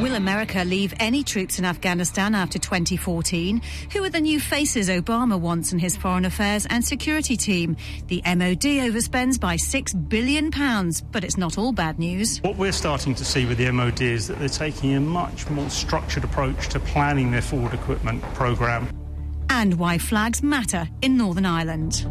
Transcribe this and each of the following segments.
Will America leave any troops in Afghanistan after 2014? Who are the new faces Obama wants in his foreign affairs and security team? The MOD overspends by £6 billion, but it's not all bad news. What we're starting to see with the MOD is that they're taking a much more structured approach to planning their forward equipment programme. And why flags matter in Northern Ireland.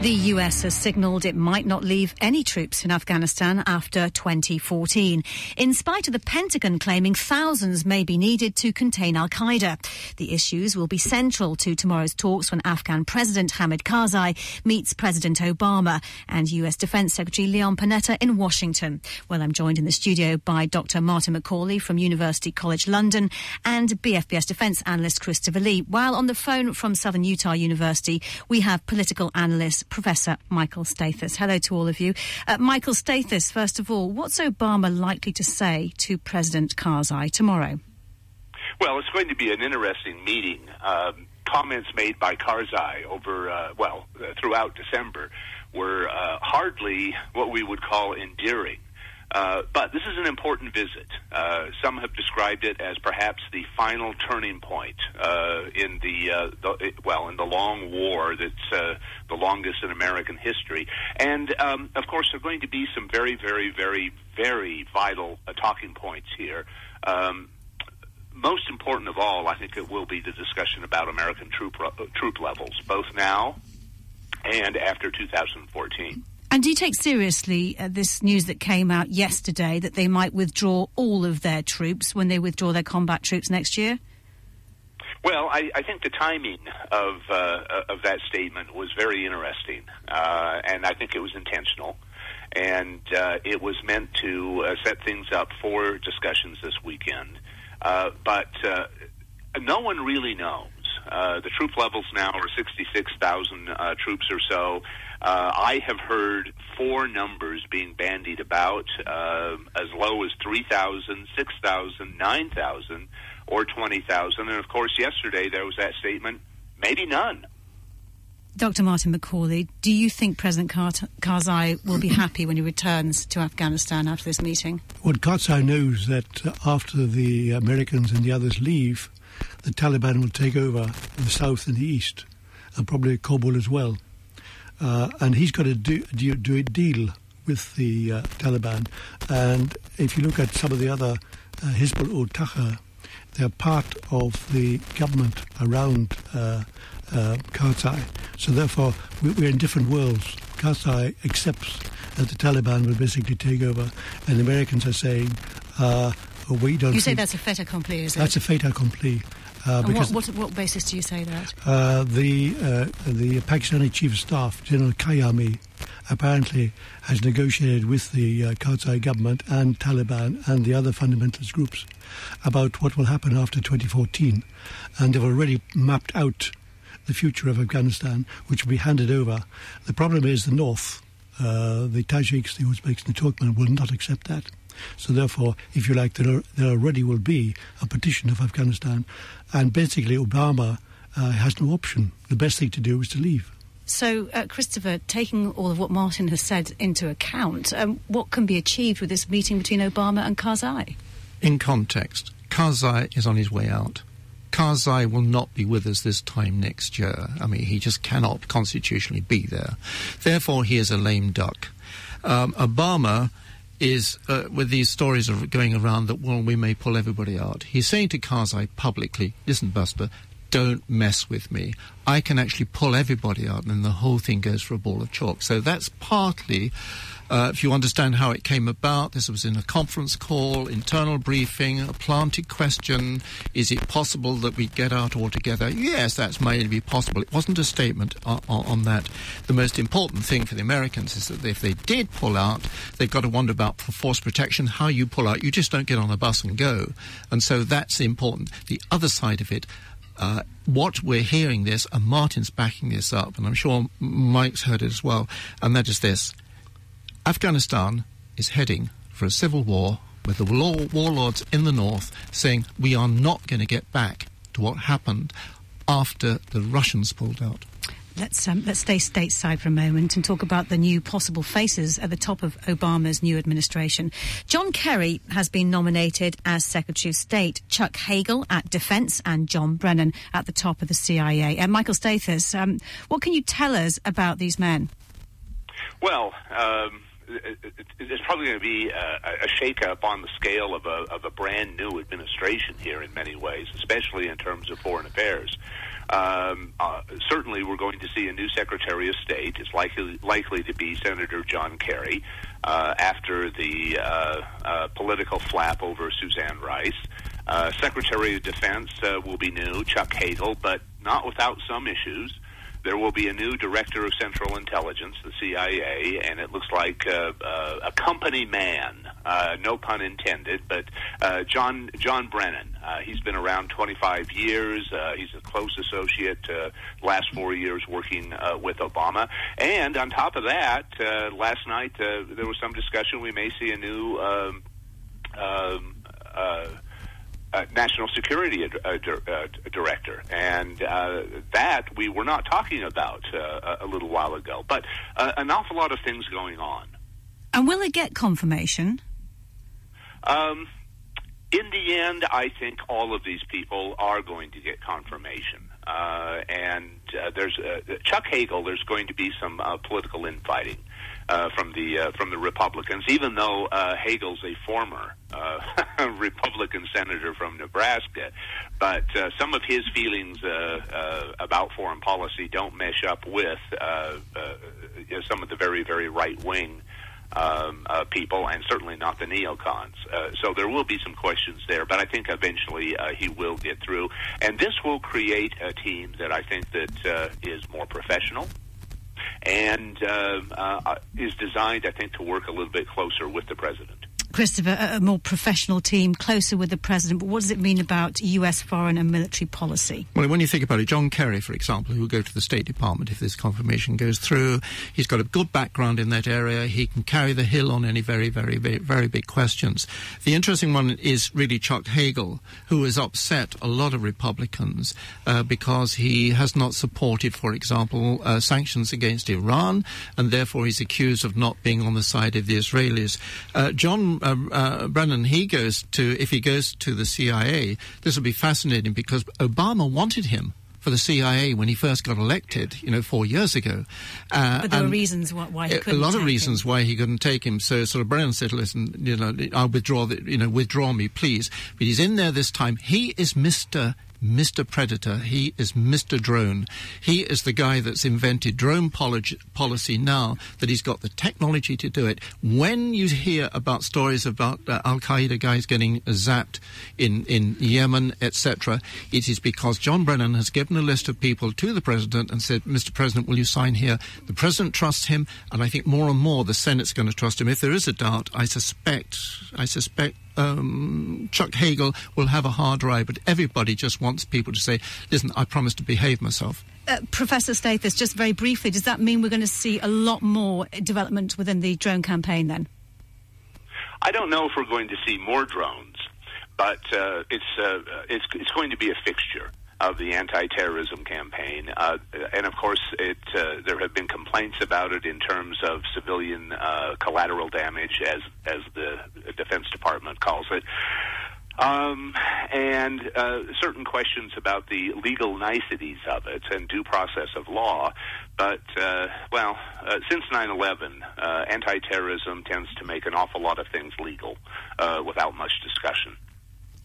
The US has signalled it might not leave any troops in Afghanistan after 2014, in spite of the Pentagon claiming thousands may be needed to contain Al Qaeda. The issues will be central to tomorrow's talks when Afghan President Hamid Karzai meets President Obama and US Defense Secretary Leon Panetta in Washington. Well, I'm joined in the studio by Dr. Martin McCauley from University College London and BFBS defense analyst Christopher Lee. While on the phone from Southern Utah University, we have political analyst Professor Michael Stathis. Hello to all of you. Uh, Michael Stathis, first of all, what's Obama likely to say to President Karzai tomorrow? Well, it's going to be an interesting meeting. Um, comments made by Karzai over, uh, well, uh, throughout December were uh, hardly what we would call endearing. Uh, but this is an important visit. Uh, some have described it as perhaps the final turning point uh, in the, uh, the well in the long war that's uh, the longest in American history. And um, of course, there are going to be some very, very, very, very vital talking points here. Um, most important of all, I think it will be the discussion about American troop ro- troop levels, both now and after 2014. And do you take seriously uh, this news that came out yesterday that they might withdraw all of their troops when they withdraw their combat troops next year? Well, I, I think the timing of uh, of that statement was very interesting, uh, and I think it was intentional, and uh, it was meant to uh, set things up for discussions this weekend. Uh, but no one really knows. The troop levels now are 66,000 uh, troops or so. Uh, I have heard four numbers being bandied about, uh, as low as 3,000, 6,000, 9,000, or 20,000. And of course, yesterday there was that statement maybe none. Dr. Martin McCauley, do you think President Kar- Karzai will be happy when he returns to Afghanistan after this meeting? Well, Karzai knows that uh, after the Americans and the others leave, the Taliban will take over the south and the east, and probably Kabul as well. Uh, and he's got to do, do, do a deal with the uh, Taliban. And if you look at some of the other uh, Hizbul ul they're part of the government around uh, uh, Karzai. So therefore, we, we're in different worlds. Karzai accepts that the Taliban will basically take over, and the Americans are saying, uh, we don't. You say that's a fait accompli, is it? that's a fait accompli. Uh, because what, what, what basis do you say that? uh, the uh, the Pakistani chief of staff, General Kayani, apparently has negotiated with the uh, Karzai government and Taliban and the other fundamentalist groups about what will happen after 2014, and they've already mapped out the future of Afghanistan, which will be handed over. The problem is the north, uh, the Tajiks, the Uzbeks, and the Turkmen will not accept that. So therefore, if you like, there, there already will be a partition of Afghanistan, and basically Obama uh, has no option. The best thing to do is to leave. So, uh, Christopher, taking all of what Martin has said into account, um, what can be achieved with this meeting between Obama and Karzai? in context, Karzai is on his way out. Karzai will not be with us this time next year. I mean, he just cannot constitutionally be there. Therefore, he is a lame duck. Um, Obama is, uh, with these stories going around that, well, we may pull everybody out. He's saying to Karzai publicly, listen, Buster, don't mess with me. I can actually pull everybody out, and then the whole thing goes for a ball of chalk. So that's partly, uh, if you understand how it came about, this was in a conference call, internal briefing, a planted question. Is it possible that we get out altogether? Yes, that's maybe possible. It wasn't a statement on, on that. The most important thing for the Americans is that if they did pull out, they've got to wonder about force protection, how you pull out. You just don't get on a bus and go. And so that's important. The other side of it, uh, what we're hearing this, and Martin's backing this up, and I'm sure Mike's heard it as well, and that is this Afghanistan is heading for a civil war with the war- warlords in the north saying we are not going to get back to what happened after the Russians pulled out. Let's um, let's stay stateside for a moment and talk about the new possible faces at the top of Obama's new administration. John Kerry has been nominated as Secretary of State. Chuck Hagel at Defense and John Brennan at the top of the CIA. And Michael Stathis, um, what can you tell us about these men? Well. Um it's probably going to be a, a shakeup on the scale of a, of a brand new administration here in many ways, especially in terms of foreign affairs. Um, uh, certainly, we're going to see a new Secretary of State. It's likely likely to be Senator John Kerry uh, after the uh, uh political flap over Susan Rice. Uh, Secretary of Defense uh, will be new, Chuck Hagel, but not without some issues. There will be a new director of Central Intelligence, the CIA, and it looks like uh, uh, a company man, uh, no pun intended, but uh, John John Brennan. Uh, he's been around 25 years. Uh, he's a close associate. Uh, last four years working uh, with Obama, and on top of that, uh, last night uh, there was some discussion. We may see a new. Um, um, uh, uh, national security ad- uh, uh, director, and uh, that we were not talking about uh, a little while ago. But uh, an awful lot of things going on. And will it get confirmation? Um, in the end, I think all of these people are going to get confirmation. And there's Chuck Hagel. There's going to be some political infighting uh, from the uh, from the Republicans, even though uh, Hagel's a former uh, Republican senator from Nebraska. But uh, some of his feelings uh, uh, about foreign policy don't mesh up with uh, uh, some of the very very right wing. Um, uh, people, and certainly not the neocons. Uh, so there will be some questions there, but I think eventually uh, he will get through, and this will create a team that I think that uh, is more professional, and uh, uh, is designed, I think, to work a little bit closer with the president. Christopher, a more professional team, closer with the president. But what does it mean about US foreign and military policy? Well, when you think about it, John Kerry, for example, who will go to the State Department if this confirmation goes through, he's got a good background in that area. He can carry the hill on any very, very, very, very big questions. The interesting one is really Chuck Hagel, who has upset a lot of Republicans uh, because he has not supported, for example, uh, sanctions against Iran, and therefore he's accused of not being on the side of the Israelis. Uh, John uh, uh, Brennan, he goes to, if he goes to the CIA, this will be fascinating because Obama wanted him for the CIA when he first got elected, you know, four years ago. Uh, but there were reasons why he couldn't. A lot of reasons him. why he couldn't take him. So sort of Brennan said, "Listen, you know, I'll withdraw. The, you know, withdraw me, please." But he's in there this time. He is Mister Mr. Predator. He is Mr. Drone. He is the guy that's invented drone policy now that he's got the technology to do it. When you hear about stories about uh, Al Qaeda guys getting zapped in, in Yemen, etc., it is because John Brennan has given a list of people to the president and said, Mr. President, will you sign here? The president trusts him, and I think more and more the Senate's going to trust him. If there is a doubt, I suspect, I suspect um, Chuck Hagel will have a hard ride, but everybody just wants people to say, listen, I promise to behave myself. Uh, Professor Stathis, just very briefly, does that mean we're going to see a lot more development within the drone campaign then? I don't know if we're going to see more drones, but uh, it's, uh, it's, it's going to be a fixture of the anti-terrorism campaign, uh, and of course, it uh, there have been complaints about it in terms of civilian uh, collateral damage, as as the Defense Department calls it. Um, and uh, certain questions about the legal niceties of it and due process of law. But, uh, well, uh, since 9 11, uh, anti terrorism tends to make an awful lot of things legal uh, without much discussion.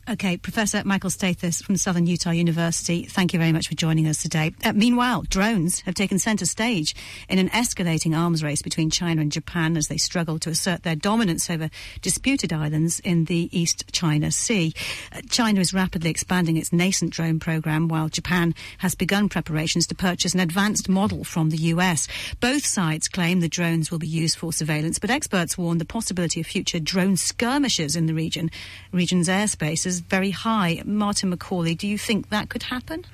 Okay, Professor Michael Stathis from Southern Utah University, thank you very much for joining us today. Uh, meanwhile, drones have taken centre stage in an escalating arms race between China and Japan as they struggle to assert their dominance over disputed islands in the East China Sea. Uh, China is rapidly expanding its nascent drone program, while Japan has begun preparations to purchase an advanced model from the US. Both sides claim the drones will be used for surveillance, but experts warn the possibility of future drone skirmishes in the region, region's airspace is very high. Martin McCauley, do you think that could happen?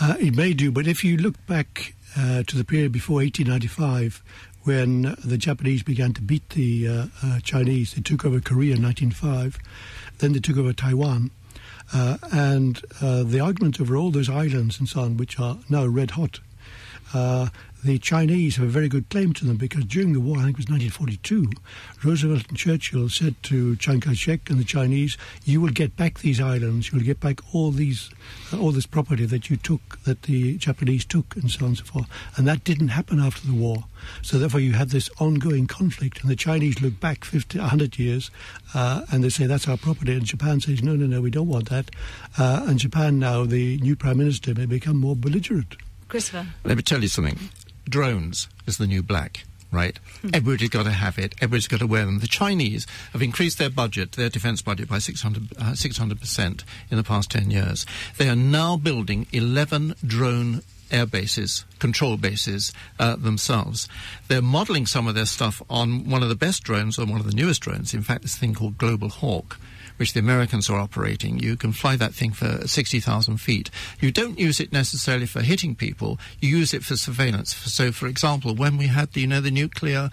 Uh, it may do, but if you look back uh, to the period before 1895, when the Japanese began to beat the uh, uh, Chinese. They took over Korea in 1905, then they took over Taiwan. Uh, and uh, the argument over all those islands and so on, which are now red hot, uh, the Chinese have a very good claim to them because during the war, I think it was 1942, Roosevelt and Churchill said to Chiang Kai-shek and the Chinese, "You will get back these islands. You will get back all these, uh, all this property that you took, that the Japanese took, and so on and so forth." And that didn't happen after the war. So therefore, you have this ongoing conflict, and the Chinese look back 50, 100 years, uh, and they say that's our property, and Japan says, "No, no, no, we don't want that." Uh, and Japan now, the new prime minister, may become more belligerent. Christopher. Let me tell you something. Drones is the new black. Right, everybody's got to have it. Everybody's got to wear them. The Chinese have increased their budget, their defence budget, by 600 percent in the past ten years. They are now building 11 drone air bases, control bases uh, themselves. They're modelling some of their stuff on one of the best drones, on one of the newest drones. In fact, this thing called Global Hawk, which the Americans are operating. You can fly that thing for 60,000 feet. You don't use it necessarily for hitting people. You use it for surveillance. So, for example, when we had the, you know, the nuclear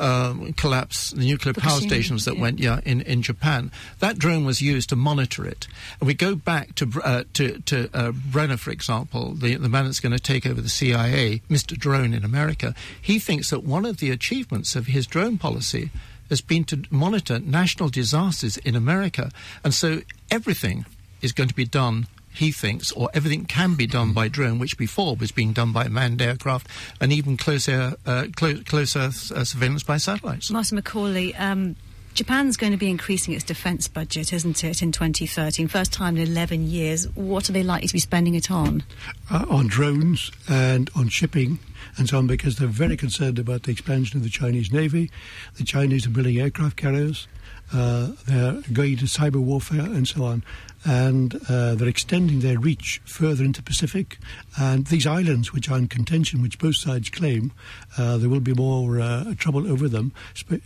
um, collapse, the nuclear power stations that yeah. went yeah, in, in Japan. That drone was used to monitor it. And we go back to uh, to, to uh, Brennan, for example, the, the man that's going to take over the CIA, Mr. Drone in America. He thinks that one of the achievements of his drone policy has been to monitor national disasters in America. And so everything is going to be done. He thinks, or everything can be done by drone, which before was being done by manned aircraft and even close air, uh, clo- uh, surveillance by satellites. Martin McCauley, um, Japan's going to be increasing its defence budget, isn't it, in 2013? First time in 11 years. What are they likely to be spending it on? uh, on drones and on shipping and so on because they're very concerned about the expansion of the Chinese Navy. The Chinese are building aircraft carriers. Uh, they're going into cyber warfare and so on. And uh, they're extending their reach further into Pacific. And these islands, which are in contention, which both sides claim, uh, there will be more uh, trouble over them.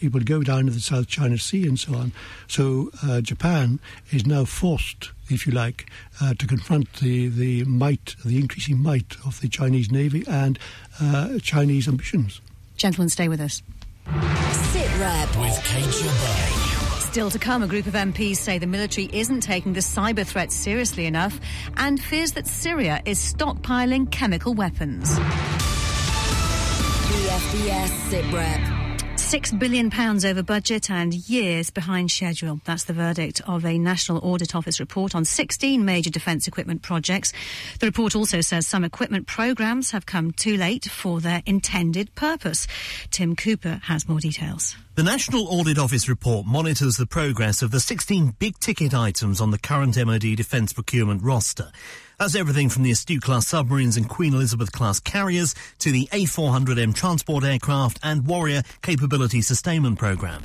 It will go down to the South China Sea and so on. So uh, Japan is now forced if you like, uh, to confront the, the might, the increasing might of the Chinese Navy and uh, Chinese ambitions. Gentlemen, stay with us. SITREP. With Kate Jabay. Still to come, a group of MPs say the military isn't taking the cyber threat seriously enough and fears that Syria is stockpiling chemical weapons. £6 billion over budget and years behind schedule. That's the verdict of a National Audit Office report on 16 major defence equipment projects. The report also says some equipment programmes have come too late for their intended purpose. Tim Cooper has more details. The National Audit Office report monitors the progress of the 16 big ticket items on the current MOD defence procurement roster. That's everything from the Astute class submarines and Queen Elizabeth class carriers to the A400M transport aircraft and Warrior Capability Sustainment Programme.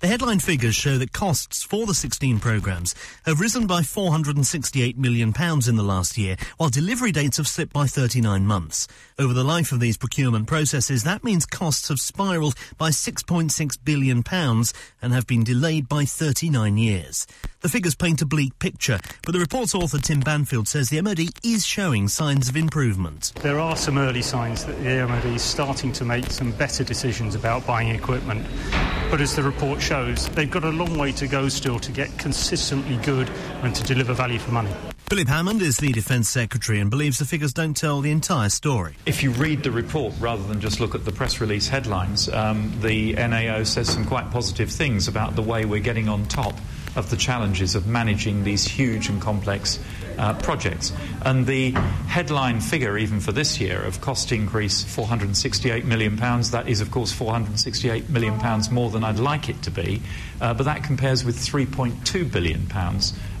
The headline figures show that costs for the 16 programmes have risen by £468 million in the last year, while delivery dates have slipped by 39 months. Over the life of these procurement processes, that means costs have spiralled by £6.6 billion and have been delayed by 39 years. The figures paint a bleak picture, but the report's author Tim Banfield says the MOD is showing signs of improvement. There are some early signs that the MOD is starting to make some better decisions about buying equipment. But as the report shows, they've got a long way to go still to get consistently good and to deliver value for money. Philip Hammond is the Defence Secretary and believes the figures don't tell the entire story. If you read the report rather than just look at the press release headlines, um, the NAO says some quite positive things about the way we're getting on top of the challenges of managing these huge and complex uh, projects. And the headline figure, even for this year, of cost increase £468 million, that is, of course, £468 million more than I'd like it to be, uh, but that compares with £3.2 billion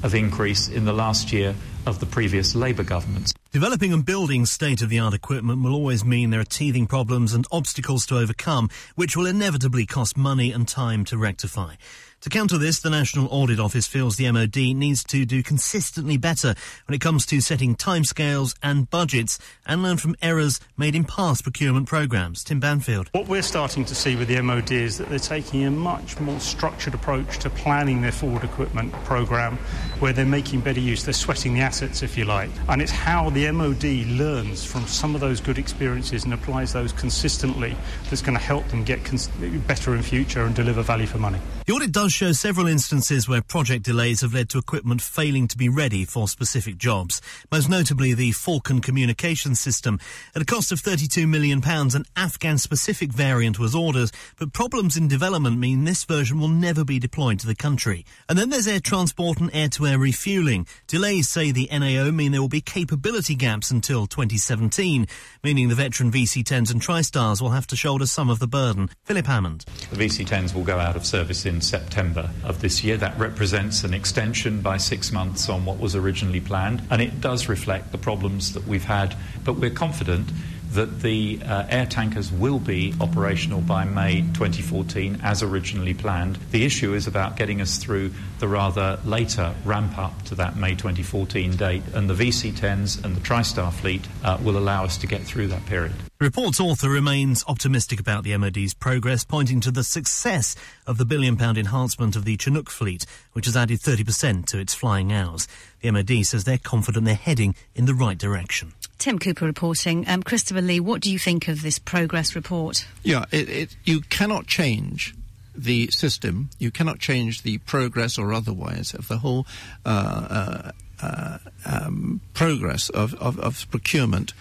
of increase in the last year of the previous Labour government. Developing and building state of the art equipment will always mean there are teething problems and obstacles to overcome, which will inevitably cost money and time to rectify. To counter this, the National Audit Office feels the MOD needs to do consistently better when it comes to setting timescales and budgets and learn from errors made in past procurement programmes. Tim Banfield. What we're starting to see with the MOD is that they're taking a much more structured approach to planning their forward equipment programme where they're making better use, they're sweating the assets, if you like. And it's how the MOD learns from some of those good experiences and applies those consistently that's going to help them get cons- better in future and deliver value for money. The audit does show several instances where project delays have led to equipment failing to be ready for specific jobs. Most notably the Falcon communication system. At a cost of £32 million, an Afghan-specific variant was ordered, but problems in development mean this version will never be deployed to the country. And then there's air transport and air-to-air refuelling. Delays, say the NAO, mean there will be capability gaps until 2017, meaning the veteran VC-10s and TriStars will have to shoulder some of the burden. Philip Hammond. The VC-10s will go out of service in September of this year. That represents an extension by six months on what was originally planned, and it does reflect the problems that we've had. But we're confident that the uh, air tankers will be operational by May 2014 as originally planned. The issue is about getting us through the rather later ramp up to that May 2014 date, and the VC 10s and the TriStar fleet uh, will allow us to get through that period. The report's author remains optimistic about the MOD's progress, pointing to the success of the billion pound enhancement of the Chinook fleet, which has added 30% to its flying hours. The MOD says they're confident they're heading in the right direction. Tim Cooper reporting. Um, Christopher Lee, what do you think of this progress report? Yeah, it, it, you cannot change the system, you cannot change the progress or otherwise of the whole uh, uh, uh, um, progress of, of, of procurement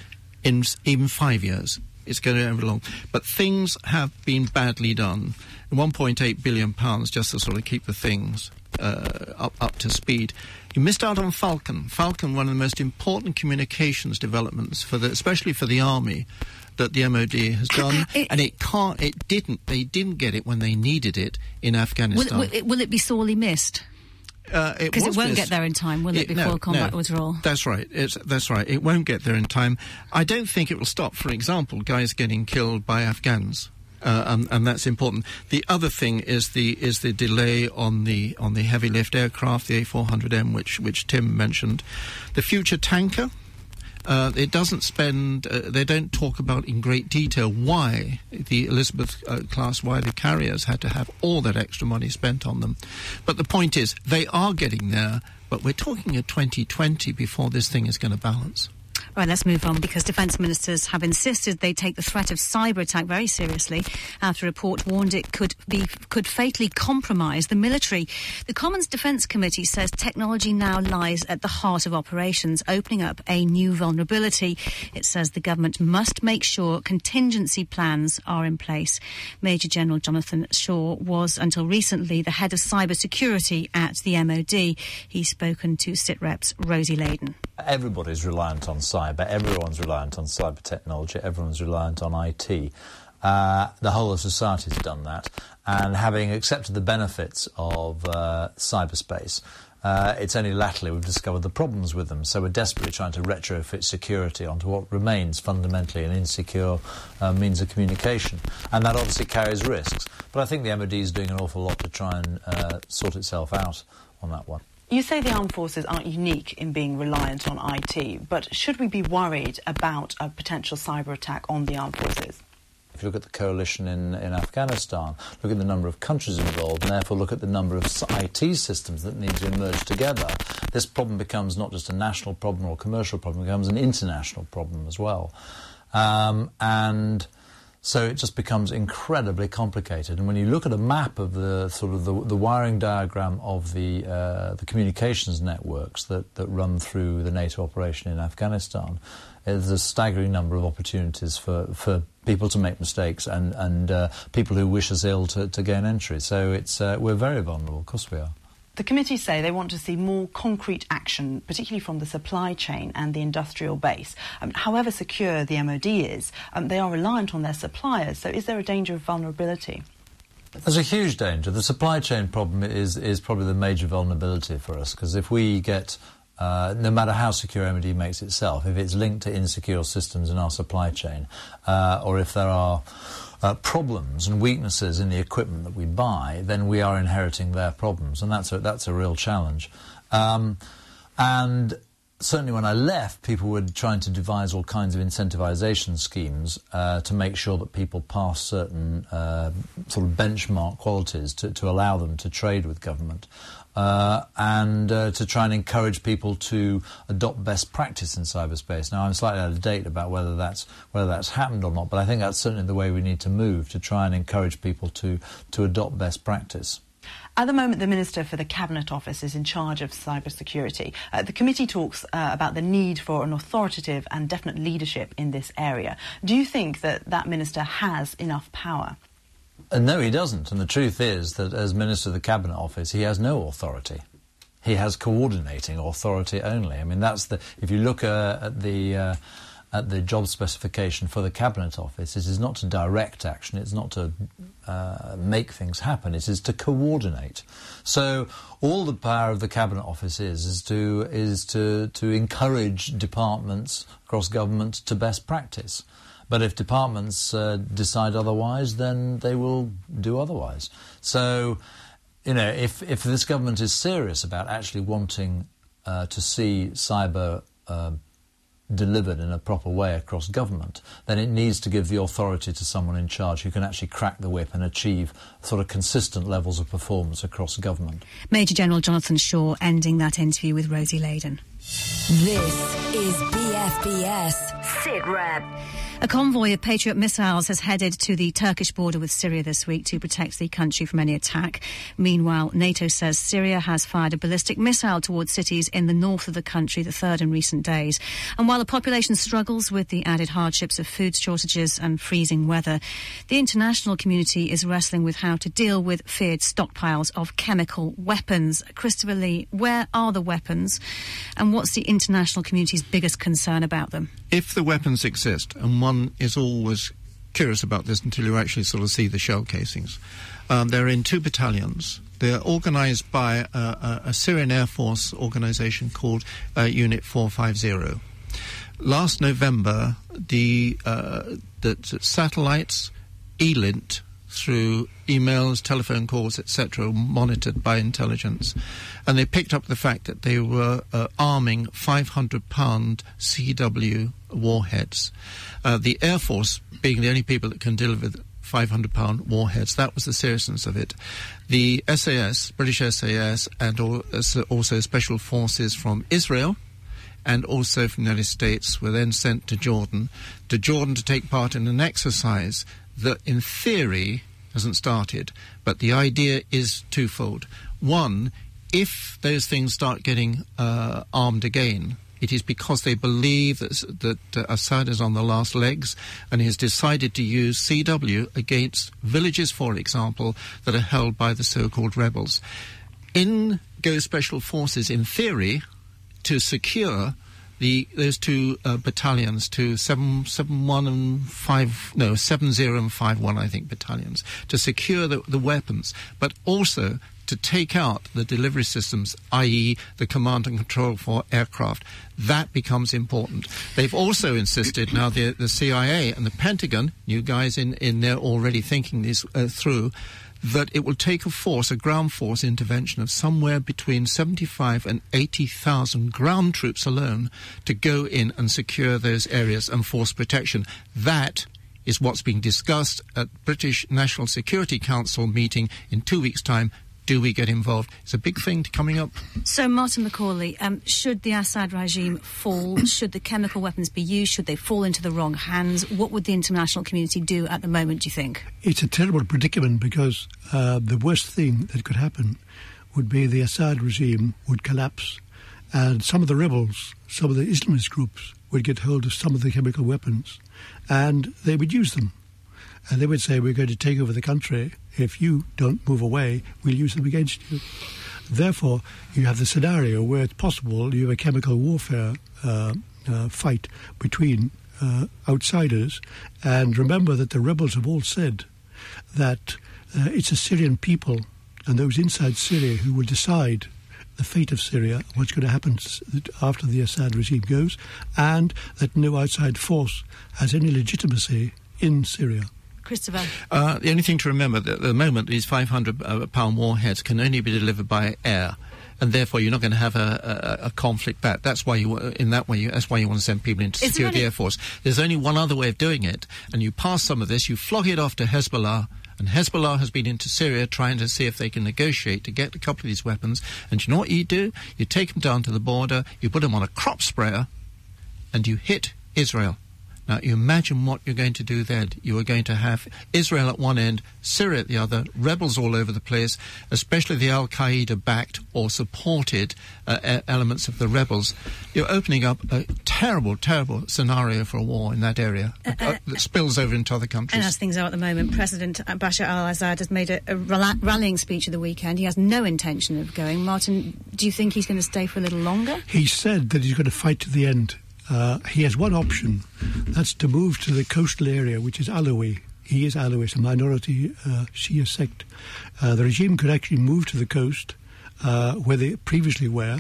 in even five years. It's going to be long. But things have been badly done. 1.8 billion pounds just to sort of keep the things uh, up up to speed. You missed out on Falcon. Falcon, one of the most important communications developments for the, especially for the army, that the MOD has done, It- and it can't. It didn't. They didn't get it when they needed it in Will, Afghanistan. will, it, will it be sorely missed? Uh, it Because it won't missed. get there in time, will it, no, before combat no. withdrawal? That's right. It's, that's right. It won't get there in time. I don't think it will stop. For example, guys getting killed by Afghans. Uh, and, and that's important. The other thing is the is the delay on the on the heavy lift aircraft, the A400M, which which Tim mentioned. The future tanker. Uh, it doesn't spend. Uh, they don't talk about in great detail why the Elizabeth uh, class, why the carriers had to have all that extra money spent on them. But the point is, they are getting there. But we're talking of 2020 before this thing is going to balance. Right, let's move on because defence ministers have insisted they take the threat of cyber attack very seriously after a report warned it could be could fatally compromise the military. The Commons Defence Committee says technology now lies at the heart of operations, opening up a new vulnerability. It says the government must make sure contingency plans are in place. Major General Jonathan Shaw was until recently the head of cyber security at the MOD. He's spoken to SITREP's Rosie Layden. Everybody's reliant on cyber. But everyone's reliant on cyber technology. Everyone's reliant on IT. Uh, the whole of society's done that, and having accepted the benefits of uh, cyberspace, uh, it's only latterly we've discovered the problems with them. So we're desperately trying to retrofit security onto what remains fundamentally an insecure uh, means of communication, and that obviously carries risks. But I think the MOD is doing an awful lot to try and uh, sort itself out on that one. You say the armed forces aren't unique in being reliant on IT, but should we be worried about a potential cyber attack on the armed forces? If you look at the coalition in, in Afghanistan, look at the number of countries involved, and therefore look at the number of IT systems that need to emerge together, this problem becomes not just a national problem or a commercial problem, it becomes an international problem as well. Um, and so it just becomes incredibly complicated. And when you look at a map of the sort of the, the wiring diagram of the uh, the communications networks that, that run through the NATO operation in Afghanistan, there's a staggering number of opportunities for, for people to make mistakes and and uh, people who wish us ill to, to gain entry. So it's uh, we're very vulnerable. Of course we are. The committee say they want to see more concrete action, particularly from the supply chain and the industrial base. Um, however secure the MOD is, um, they are reliant on their suppliers. So is there a danger of vulnerability? There's a huge danger. The supply chain problem is, is probably the major vulnerability for us because if we get, uh, no matter how secure MOD makes itself, if it's linked to insecure systems in our supply chain, uh, or if there are uh, problems and weaknesses in the equipment that we buy, then we are inheriting their problems, and that's a, that's a real challenge. Um, and certainly when I left, people were trying to devise all kinds of incentivization schemes uh, to make sure that people pass certain uh, sort of benchmark qualities to, to allow them to trade with government. Uh, and uh, to try and encourage people to adopt best practice in cyberspace. Now, I'm slightly out of date about whether that's whether that's happened or not, but I think that's certainly the way we need to move to try and encourage people to to adopt best practice. At the moment, the Minister for the Cabinet Office is in charge of cybersecurity. Uh, the committee talks uh, about the need for an authoritative and definite leadership in this area. Do you think that that minister has enough power? Uh, no, he doesn't. And the truth is that as Minister of the Cabinet Office, he has no authority. He has coordinating authority only. I mean, that's the. If you look uh, at the uh, at the job specification for the Cabinet Office, it is not to direct action, it's not to uh, make things happen, it is to coordinate. So all the power of the Cabinet Office is, is, to, is to, to encourage departments across government to best practice. But if departments uh, decide otherwise, then they will do otherwise. So, you know, if, if this government is serious about actually wanting uh, to see cyber uh, delivered in a proper way across government, then it needs to give the authority to someone in charge who can actually crack the whip and achieve sort of consistent levels of performance across government. Major General Jonathan Shaw ending that interview with Rosie Layden. This is BFBS SITREP. A convoy of Patriot missiles has headed to the Turkish border with Syria this week to protect the country from any attack. Meanwhile, NATO says Syria has fired a ballistic missile towards cities in the north of the country, the third in recent days. And while the population struggles with the added hardships of food shortages and freezing weather, the international community is wrestling with how to deal with feared stockpiles of chemical weapons. Christopher Lee, where are the weapons and what's the international community's biggest concern about them? If the weapons exist, and one is always curious about this until you actually sort of see the shell casings. Um, they're in two battalions. They're organized by a, a, Syrian Air Force organization called uh, Unit 450. Last November, the, uh, the satellites, ELINT, through emails, telephone calls, etc., monitored by intelligence. And they picked up the fact that they were uh, arming 500 pound CW warheads. Uh, the Air Force, being the only people that can deliver 500 pound warheads, that was the seriousness of it. The SAS, British SAS, and also special forces from Israel and also from the United States were then sent to Jordan, to Jordan to take part in an exercise that in theory hasn't started, but the idea is twofold. One, if those things start getting uh, armed again, it is because they believe that, that uh, Assad is on the last legs and has decided to use CW against villages, for example, that are held by the so-called rebels. In go special forces, in theory, to secure the those two uh, battalions to seven seven one and five no seven zero and five one I think battalions to secure the, the weapons, but also to take out the delivery systems, i.e., the command and control for aircraft. That becomes important. They've also insisted now the, the CIA and the Pentagon, you guys in, in there already thinking this uh, through, that it will take a force, a ground force intervention of somewhere between 75 and 80,000 ground troops alone to go in and secure those areas and force protection. That is what's being discussed at British National Security Council meeting in two weeks' time do we get involved? It's a big thing coming up. So, Martin McCauley, um, should the Assad regime fall? should the chemical weapons be used? Should they fall into the wrong hands? What would the international community do at the moment, do you think? It's a terrible predicament because uh, the worst thing that could happen would be the Assad regime would collapse and some of the rebels, some of the Islamist groups would get hold of some of the chemical weapons and they would use them. And they would say, We're going to take over the country if you don't move away, we'll use them against you. Therefore, you have the scenario where it's possible you have a chemical warfare uh, uh, fight between uh, outsiders. And remember that the rebels have all said that uh, it's the Syrian people and those inside Syria who will decide the fate of Syria, what's going to happen after the Assad regime goes, and that no outside force has any legitimacy in Syria. Christopher? Uh, the only thing to remember that at the moment, these 500 uh, pound warheads can only be delivered by air. And therefore, you're not going to have a, a, a conflict back. That's why you, in that way, you, that's why you want to send people into secure the air force. There's only one other way of doing it, and you pass some of this, you flog it off to Hezbollah, and Hezbollah has been into Syria trying to see if they can negotiate to get a couple of these weapons. And you know what you do? You take them down to the border, you put them on a crop sprayer, and you hit Israel. Now, you imagine what you're going to do then. You are going to have Israel at one end, Syria at the other, rebels all over the place, especially the Al Qaeda backed or supported uh, elements of the rebels. You're opening up a terrible, terrible scenario for a war in that area uh, that spills over into other countries. And as things are at the moment, President Bashar al-Assad has made a, a rallying speech of the weekend. He has no intention of going. Martin, do you think he's going to stay for a little longer? He said that he's going to fight to the end. Uh, he has one option, that's to move to the coastal area, which is Alawi. He is Alawi, a minority uh, Shia sect. Uh, the regime could actually move to the coast, uh, where they previously were,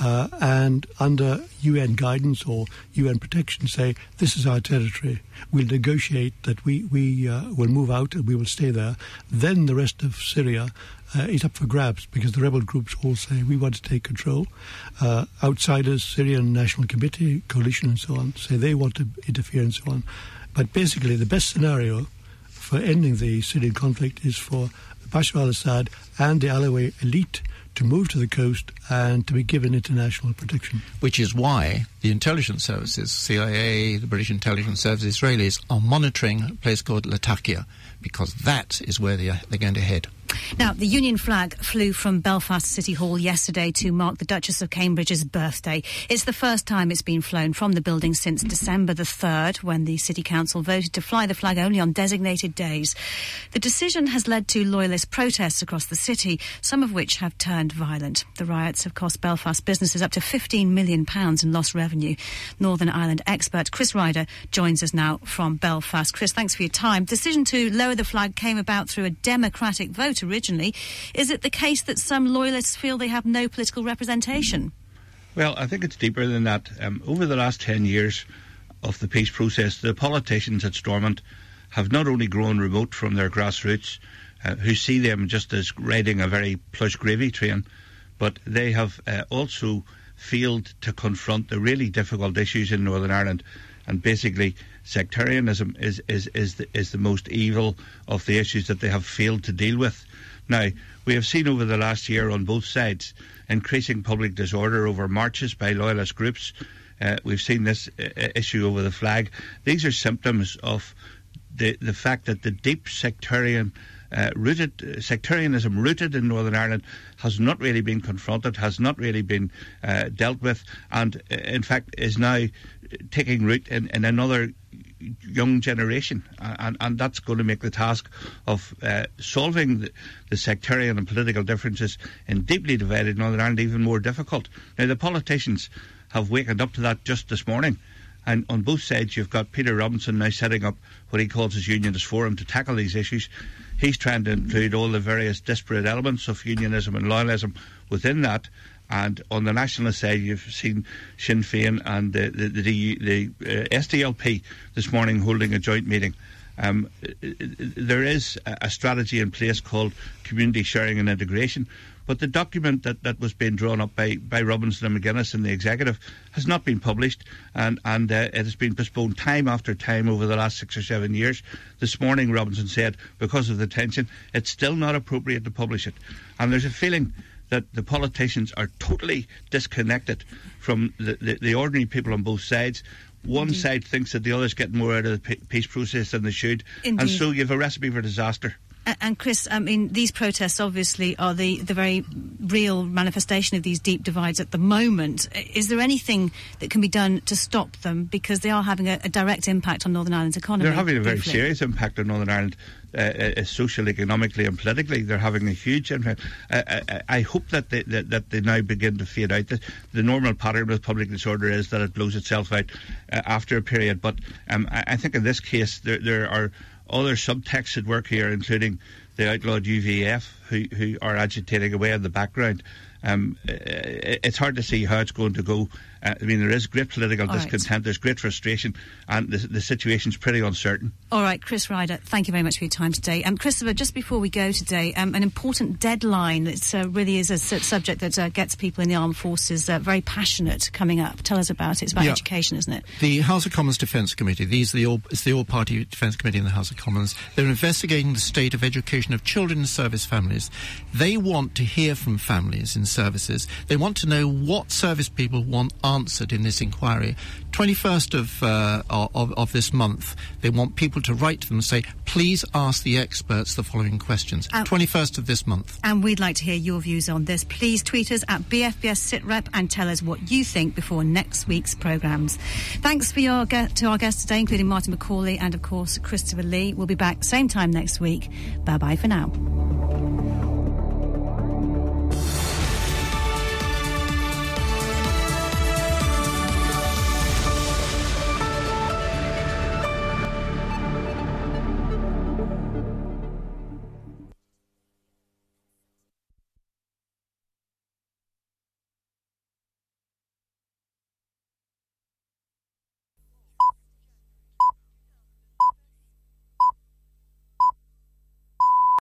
uh, and under UN guidance or UN protection say, this is our territory. We'll negotiate that we, we uh, will move out and we will stay there. Then the rest of Syria uh, is up for grabs because the rebel groups all say we want to take control. Uh, outsiders, Syrian National Committee, coalition, and so on, say they want to interfere and so on. But basically, the best scenario for ending the Syrian conflict is for Bashar al-Assad and the Alawi elite to move to the coast and to be given international protection. which is why the intelligence services, CIA, the British intelligence service, Israelis, are monitoring a place called Latakia, because that is where they they're going to head. Now, the Union flag flew from Belfast City Hall yesterday to mark the Duchess of Cambridge's birthday. It's the first time it's been flown from the building since December the 3rd, when the City Council voted to fly the flag only on designated days. The decision has led to loyalist protests across the city, some of which have turned violent. The riots have cost Belfast businesses up to £15 million in lost revenue. Northern Ireland expert Chris Ryder joins us now from Belfast. Chris, thanks for your time. Decision to lower the flag came about through a democratic vote originally. Is it the case that some loyalists feel they have no political representation? Well, I think it's deeper than that. Um, over the last 10 years of the peace process, the politicians at Stormont have not only grown remote from their grassroots, uh, who see them just as riding a very plush gravy train, but they have uh, also failed to confront the really difficult issues in Northern Ireland. And basically, sectarianism is, is, is, the, is the most evil of the issues that they have failed to deal with. Now, we have seen over the last year on both sides increasing public disorder over marches by loyalist groups. Uh, we've seen this uh, issue over the flag. These are symptoms of the, the fact that the deep sectarian uh, rooted sectarianism rooted in Northern Ireland has not really been confronted, has not really been uh, dealt with, and uh, in fact is now taking root in, in another young generation, and, and that's going to make the task of uh, solving the, the sectarian and political differences in deeply divided Northern Ireland even more difficult. Now, the politicians have wakened up to that just this morning. And on both sides, you've got Peter Robinson now setting up what he calls his unionist forum to tackle these issues. He's trying to include all the various disparate elements of unionism and loyalism within that. And on the nationalist side, you've seen Sinn Féin and the, the, the, the uh, SDLP this morning holding a joint meeting. Um, there is a strategy in place called community sharing and integration, but the document that, that was being drawn up by, by Robinson and McGuinness in the executive has not been published, and, and uh, it has been postponed time after time over the last six or seven years. This morning, Robinson said, because of the tension, it's still not appropriate to publish it. And there's a feeling that the politicians are totally disconnected from the, the, the ordinary people on both sides. One Indeed. side thinks that the others get more out of the peace process than they should, and so you have a recipe for disaster. And Chris, I mean, these protests obviously are the, the very real manifestation of these deep divides at the moment. Is there anything that can be done to stop them because they are having a, a direct impact on Northern Ireland's economy? They're having a very briefly? serious impact on Northern Ireland, uh, uh, socially, economically, and politically. They're having a huge impact. Uh, I, I hope that they, that, that they now begin to fade out. The, the normal pattern with public disorder is that it blows itself out uh, after a period. But um, I, I think in this case, there, there are other subtexts at work here, including the outlawed UVF, who, who are agitating away in the background. um, it's hard to see how it's going to go. Uh, I mean, there is great political All right. discontent, there's great frustration, and the, the situation's pretty uncertain. All right, Chris Ryder, thank you very much for your time today. Um, Christopher, just before we go today, um, an important deadline that uh, really is a su- subject that uh, gets people in the armed forces uh, very passionate coming up. Tell us about it. It's about Yeah. education, isn't it? The House of Commons Defence Committee, these are the all, it's the all-party Defence Committee in the House of Commons. They're investigating the state of education of children in service families. They want to hear from families in services. They want to know what service people want answered in this inquiry. 21st of, uh, of, of this month, they want people to write to them and say, please ask the experts the following questions. Um, 21st of this month. And we'd like to hear your views on this. Please tweet us at BFBS SitRep and tell us what you think before next week's programmes. Thanks for your ge- to our guests today, including Martin McCauley and, of course, Christopher Lee. We'll be back same time next week. Bye bye for now.